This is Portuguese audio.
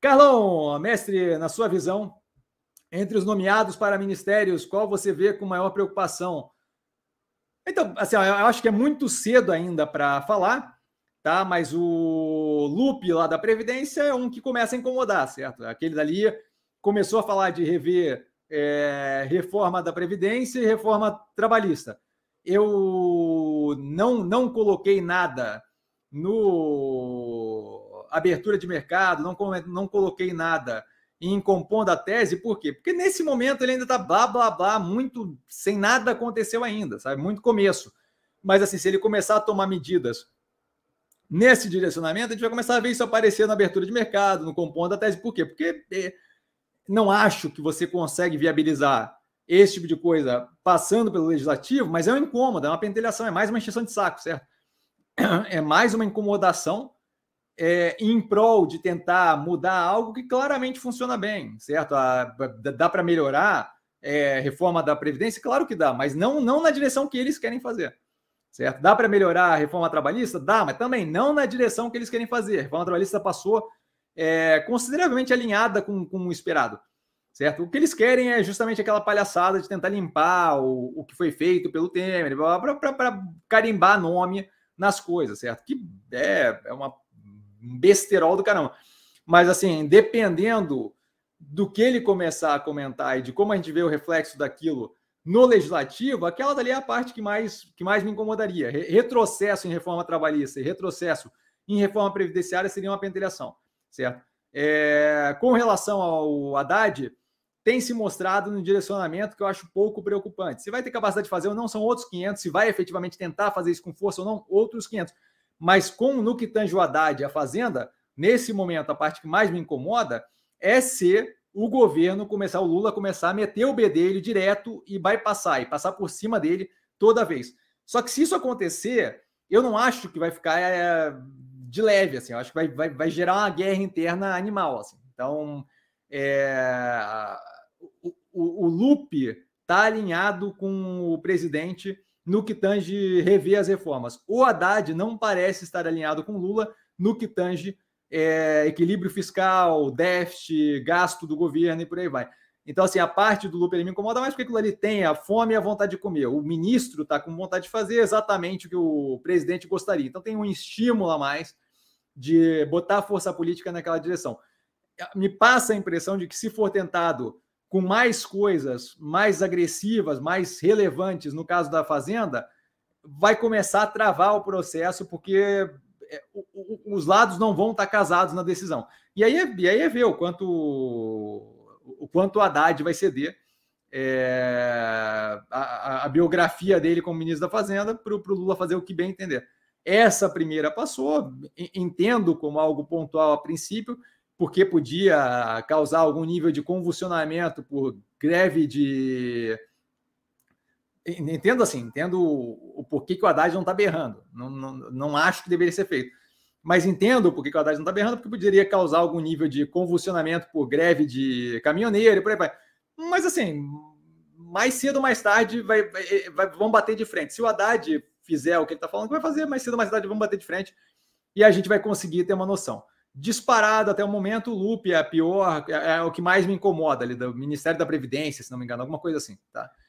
Carlão, mestre, na sua visão, entre os nomeados para ministérios, qual você vê com maior preocupação? Então, assim, eu acho que é muito cedo ainda para falar, tá? Mas o Lupe lá da Previdência é um que começa a incomodar, certo? Aquele dali começou a falar de rever é, reforma da Previdência e reforma trabalhista. Eu não, não coloquei nada no abertura de mercado, não, não coloquei nada em compondo a tese, por quê? Porque nesse momento ele ainda está blá, blá, blá, muito, sem nada aconteceu ainda, sabe? Muito começo. Mas assim, se ele começar a tomar medidas nesse direcionamento, a gente vai começar a ver isso aparecer na abertura de mercado, no compondo a tese, por quê? Porque é, não acho que você consegue viabilizar esse tipo de coisa passando pelo legislativo, mas é um incômodo, é uma pentelhação, é mais uma extensão de saco, certo? É mais uma incomodação é, em prol de tentar mudar algo que claramente funciona bem, certo? A, dá para melhorar é, reforma da Previdência? Claro que dá, mas não, não na direção que eles querem fazer, certo? Dá para melhorar a reforma trabalhista? Dá, mas também não na direção que eles querem fazer. A reforma trabalhista passou é, consideravelmente alinhada com, com o esperado, certo? O que eles querem é justamente aquela palhaçada de tentar limpar o, o que foi feito pelo Temer, para carimbar nome nas coisas, certo? Que é, é uma um besterol do caramba. Mas, assim, dependendo do que ele começar a comentar e de como a gente vê o reflexo daquilo no legislativo, aquela dali é a parte que mais, que mais me incomodaria. Retrocesso em reforma trabalhista e retrocesso em reforma previdenciária seria uma pentelhação, certo? É, com relação ao Haddad, tem se mostrado no direcionamento que eu acho pouco preocupante. Se vai ter capacidade de fazer ou não, são outros 500. Se vai efetivamente tentar fazer isso com força ou não, outros 500. Mas com no que tange o Haddad e a Fazenda, nesse momento, a parte que mais me incomoda é se o governo começar, o Lula começar a meter o B dele direto e vai passar, e passar por cima dele toda vez. Só que se isso acontecer, eu não acho que vai ficar é, de leve, assim, eu acho que vai, vai, vai gerar uma guerra interna animal, assim. Então, é, o, o, o Lupe está alinhado com o presidente no que tange rever as reformas. O Haddad não parece estar alinhado com Lula no que tange é, equilíbrio fiscal, déficit, gasto do governo e por aí vai. Então, assim, a parte do Lula me incomoda mais porque aquilo ali tem a fome e a vontade de comer. O ministro está com vontade de fazer exatamente o que o presidente gostaria. Então, tem um estímulo a mais de botar a força política naquela direção. Me passa a impressão de que, se for tentado com mais coisas mais agressivas, mais relevantes, no caso da Fazenda, vai começar a travar o processo, porque é, os lados não vão estar casados na decisão. E aí, é, e aí é ver o quanto o quanto Haddad vai ceder é, a, a, biografia dele como ministro da Fazenda para o Lula fazer o que bem entender. Essa primeira passou, entendo como algo pontual a princípio, porque podia causar algum nível de convulsionamento por greve de. Entendo assim, entendo o, porquê que o Haddad não está berrando. Não, não, não acho que deveria ser feito. Mas entendo o porquê que o Haddad não está berrando, porque poderia causar algum nível de convulsionamento por greve de caminhoneiro e por aí vai. Mas assim, mais cedo ou mais tarde vai, vai, vai, vão bater de frente. Se o Haddad fizer o que ele está falando vai fazer, mais cedo ou mais tarde vão bater de frente e a gente vai conseguir ter uma noção disparado até o momento, o Lupe é a pior, é, é, o que mais me incomoda ali, do Ministério da Previdência, se não me engano, alguma coisa assim, tá?